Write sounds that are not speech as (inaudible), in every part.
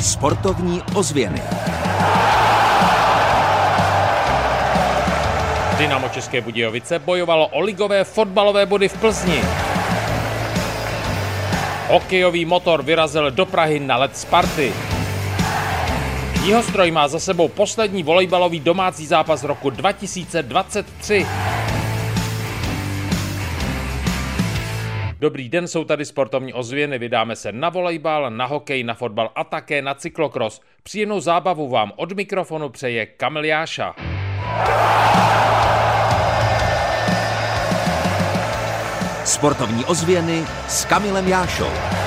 Sportovní ozvěny. Dynamo České Budějovice bojovalo o ligové fotbalové body v Plzni. Hokejový motor vyrazil do Prahy na let Sparty. Jihostroj má za sebou poslední volejbalový domácí zápas roku 2023. Dobrý den, jsou tady sportovní ozvěny, vydáme se na volejbal, na hokej, na fotbal a také na cyklokros. Příjemnou zábavu vám od mikrofonu přeje Kamil Jáša. Sportovní ozvěny s Kamilem Jášou.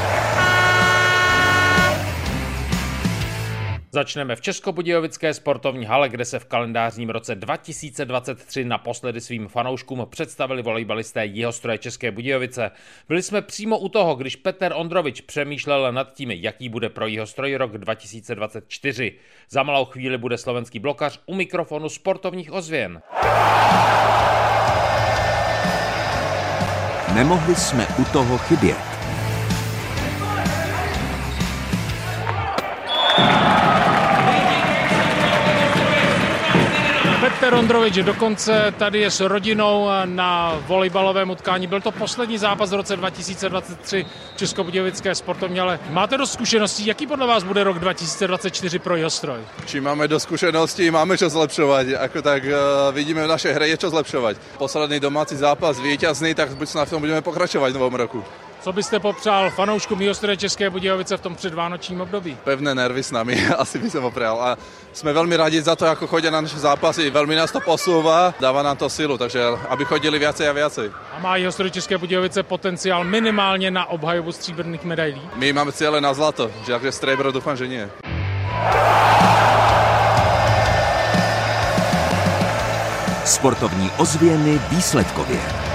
Začneme v Českobudějovické sportovní hale, kde se v kalendářním roce 2023 naposledy svým fanouškům představili volejbalisté Jihostroje České Budějovice. Byli jsme přímo u toho, když Petr Ondrovič přemýšlel nad tím, jaký bude pro Jihostroj rok 2024. Za malou chvíli bude slovenský blokař u mikrofonu sportovních ozvěn. Nemohli jsme u toho chybět. Petr Ondrovič dokonce tady je s rodinou na volejbalovém utkání. Byl to poslední zápas v roce 2023 Českobudějovické sportovní, ale máte dost zkušeností. Jaký podle vás bude rok 2024 pro Jostroj? Či máme do zkušeností, máme čo zlepšovat. Ako tak uh, vidíme v naše hře je čo zlepšovat. Poslední domácí zápas vítězný, tak snad v tom budeme pokračovat v novom roku. Co byste popřál fanouškům Jostroje České Budějovice v tom předvánočním období? Pevné nervy s nami, (laughs) asi by som opřál. A jsme velmi rádi za to, jako chodí na naše zápasy. Velmi nás to posouvá, dává nám to silu, takže aby chodili viacej a viacej. A má Jostroj České Budějovice potenciál minimálně na obhajobu stříbrných medailí? My máme cíle na zlato, že takže strebro doufám, že nie. Sportovní ozvěny výsledkově.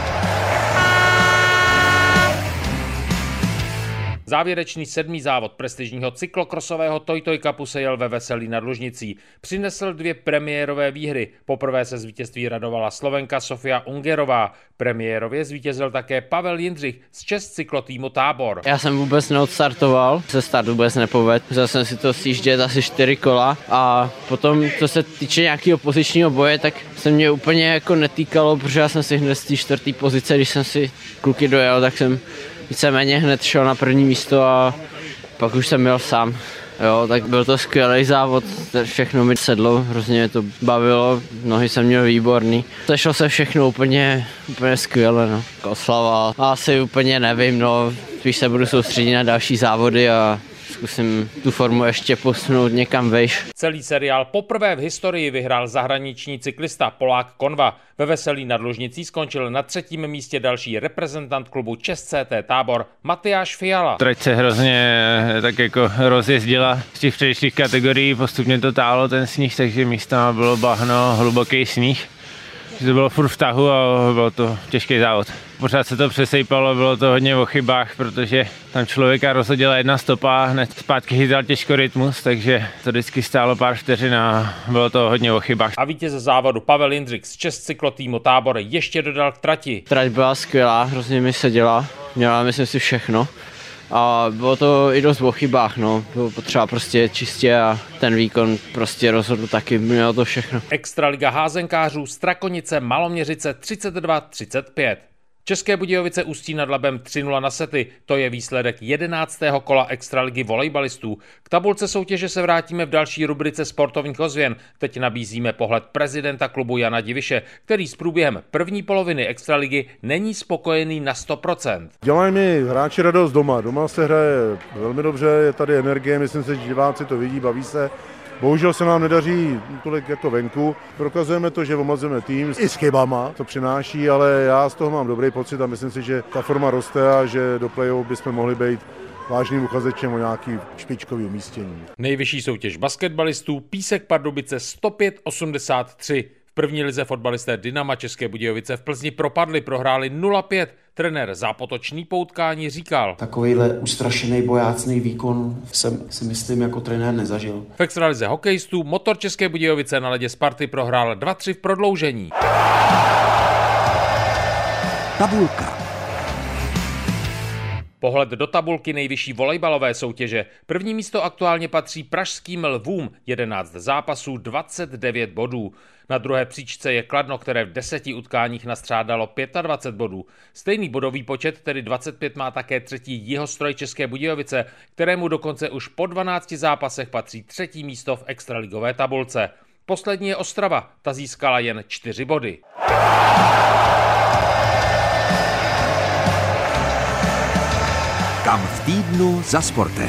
Závěrečný sedmý závod prestižního cyklokrosového Toy Toy Cupu se jel ve Veselí nad Lužnicí. Přinesl dvě premiérové výhry. Poprvé se z vítězství radovala Slovenka Sofia Ungerová. Premiérově zvítězil také Pavel Jindřich z Čes cyklotýmu Tábor. Já jsem vůbec neodstartoval, se start vůbec nepovedl. Musel jsem si to sjíždět asi čtyři kola a potom, co se týče nějakého pozičního boje, tak se mě úplně jako netýkalo, protože já jsem si hned z té čtvrté pozice, když jsem si kluky dojel, tak jsem víceméně hned šel na první místo a pak už jsem měl sám. Jo, tak byl to skvělý závod, všechno mi sedlo, hrozně mě to bavilo, nohy jsem měl výborný. Sešlo se všechno úplně, úplně skvěle, no. Oslava, asi úplně nevím, no, spíš se budu soustředit na další závody a zkusím tu formu ještě posunout někam vejš. Celý seriál poprvé v historii vyhrál zahraniční cyklista Polák Konva. Ve Veselí nad Lužnicí skončil na třetím místě další reprezentant klubu Čes CT Tábor Matyáš Fiala. Trať se hrozně eh, tak jako rozjezdila z těch předešlých kategorií, postupně to tálo ten sníh, takže místa bylo bahno, hluboký sníh. To bylo furt v tahu a byl to těžký závod. Pořád se to přesejpalo, bylo to hodně o chybách, protože tam člověka rozhodila jedna stopa a hned zpátky chytal těžko rytmus, takže to vždycky stálo pár vteřin a bylo to hodně o chybách. A vítěz závodu Pavel Jindřich z Čes cyklotýmu Tábor ještě dodal k trati. Trať byla skvělá, hrozně mi seděla, měla myslím si všechno. A bylo to i dost o chybách, no. Bylo potřeba prostě čistě a ten výkon prostě rozhodl taky, mělo to všechno. Extraliga házenkářů Strakonice Maloměřice 32-35. České Budějovice ústí nad Labem 3-0 na sety. To je výsledek 11. kola extraligy volejbalistů. K tabulce soutěže se vrátíme v další rubrice sportovních ozvěn. Teď nabízíme pohled prezidenta klubu Jana Diviše, který s průběhem první poloviny extraligy není spokojený na 100%. Dělají mi hráči radost doma. Doma se hraje velmi dobře, je tady energie, myslím si, že diváci to vidí, baví se. Bohužel se nám nedaří tolik jako venku. Prokazujeme to, že omazujeme tým i s chybama, to přináší, ale já z toho mám dobrý pocit a myslím si, že ta forma roste a že do play-off bychom mohli být vážným uchazečem o nějaký špičkový umístění. Nejvyšší soutěž basketbalistů Písek Pardubice 105-83. V první lize fotbalisté Dynama České Budějovice v Plzni propadli, prohráli 0-5. Trenér zápotočný poutkání říkal. Takovýhle ustrašený bojácný výkon jsem si myslím jako trenér nezažil. V extralize hokejistů motor České Budějovice na ledě Sparty prohrál 2-3 v prodloužení. Tabulka. Pohled do tabulky nejvyšší volejbalové soutěže. První místo aktuálně patří pražským lvům, 11 zápasů, 29 bodů. Na druhé příčce je Kladno, které v deseti utkáních nastřádalo 25 bodů. Stejný bodový počet, tedy 25, má také třetí jihostroj České Budějovice, kterému dokonce už po 12 zápasech patří třetí místo v extraligové tabulce. Poslední je Ostrava, ta získala jen 4 body. Týdnu za sportem.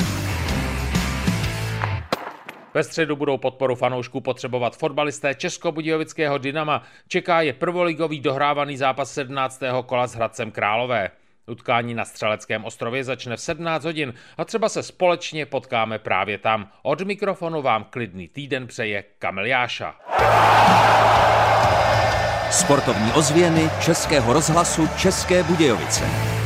Ve středu budou podporu fanoušků potřebovat fotbalisté Českobudějovického Dynama. Čeká je prvoligový dohrávaný zápas 17. kola s Hradcem Králové. Utkání na Střeleckém ostrově začne v 17 hodin a třeba se společně potkáme právě tam. Od mikrofonu vám klidný týden přeje Kamil Jáša. Sportovní ozvěny Českého rozhlasu České Budějovice.